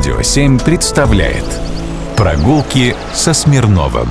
Радио 7 представляет Прогулки со Смирновым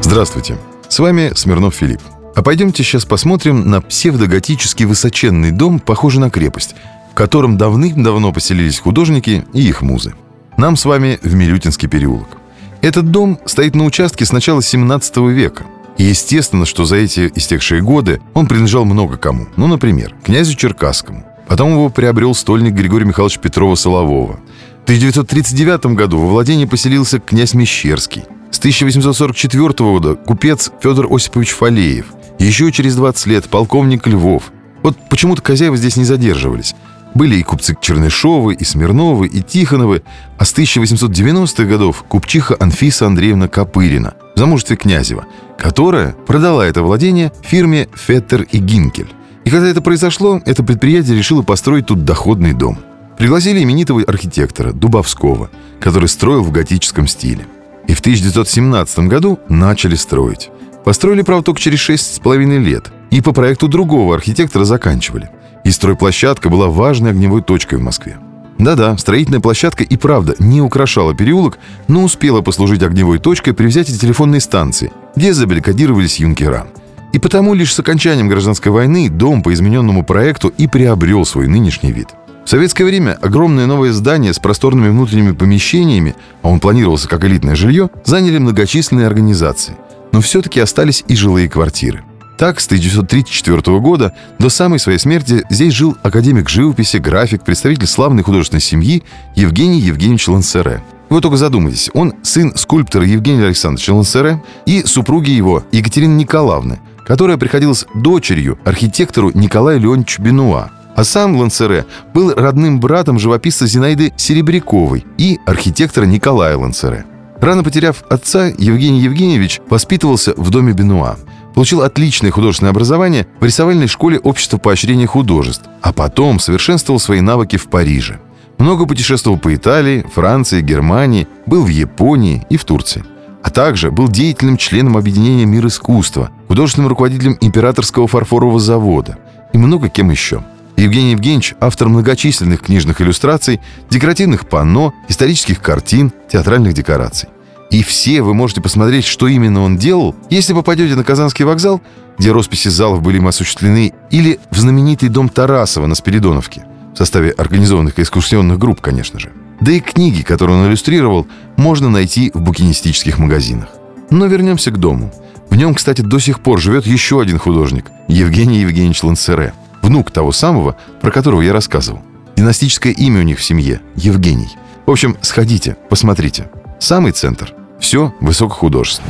Здравствуйте, с вами Смирнов Филипп. А пойдемте сейчас посмотрим на псевдоготический высоченный дом, похожий на крепость, в котором давным-давно поселились художники и их музы. Нам с вами в Милютинский переулок. Этот дом стоит на участке с начала 17 века. Естественно, что за эти истекшие годы он принадлежал много кому. Ну, например, князю Черкасскому. Потом его приобрел стольник Григорий Михайлович Петрова-Солового. В 1939 году во владении поселился князь Мещерский. С 1844 года купец Федор Осипович Фалеев. Еще через 20 лет полковник Львов. Вот почему-то хозяева здесь не задерживались. Были и купцы Чернышовы, и Смирновы, и Тихоновы, а с 1890-х годов купчиха Анфиса Андреевна Копырина в замужестве Князева, которая продала это владение фирме «Феттер и Гинкель». И когда это произошло, это предприятие решило построить тут доходный дом. Пригласили именитого архитектора Дубовского, который строил в готическом стиле. И в 1917 году начали строить. Построили, правда, только через шесть с половиной лет. И по проекту другого архитектора заканчивали. И стройплощадка была важной огневой точкой в Москве. Да-да, строительная площадка и правда не украшала переулок, но успела послужить огневой точкой при взятии телефонной станции, где забаррикадировались юнкера – и потому лишь с окончанием гражданской войны дом по измененному проекту и приобрел свой нынешний вид. В советское время огромное новое здание с просторными внутренними помещениями, а он планировался как элитное жилье, заняли многочисленные организации. Но все-таки остались и жилые квартиры. Так, с 1934 года до самой своей смерти здесь жил академик живописи, график, представитель славной художественной семьи Евгений Евгеньевич Лансере. Вы только задумайтесь, он сын скульптора Евгения Александровича Лансере и супруги его Екатерины Николаевны – которая приходилась дочерью архитектору Николаю Леонидовичу Бенуа. А сам Лансере был родным братом живописца Зинаиды Серебряковой и архитектора Николая Лансере. Рано потеряв отца, Евгений Евгеньевич воспитывался в доме Бенуа. Получил отличное художественное образование в рисовальной школе Общества поощрения художеств, а потом совершенствовал свои навыки в Париже. Много путешествовал по Италии, Франции, Германии, был в Японии и в Турции а также был деятельным членом объединения «Мир искусства», художественным руководителем Императорского фарфорового завода и много кем еще. Евгений Евгеньевич – автор многочисленных книжных иллюстраций, декоративных панно, исторических картин, театральных декораций. И все вы можете посмотреть, что именно он делал, если попадете на Казанский вокзал, где росписи залов были им осуществлены, или в знаменитый дом Тарасова на Спиридоновке, в составе организованных экскурсионных групп, конечно же – да и книги, которые он иллюстрировал, можно найти в букинистических магазинах. Но вернемся к дому. В нем, кстати, до сих пор живет еще один художник – Евгений Евгеньевич Лансере, внук того самого, про которого я рассказывал. Династическое имя у них в семье – Евгений. В общем, сходите, посмотрите. Самый центр. Все высокохудожественно.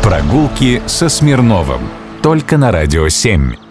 Прогулки со Смирновым. Только на «Радио 7».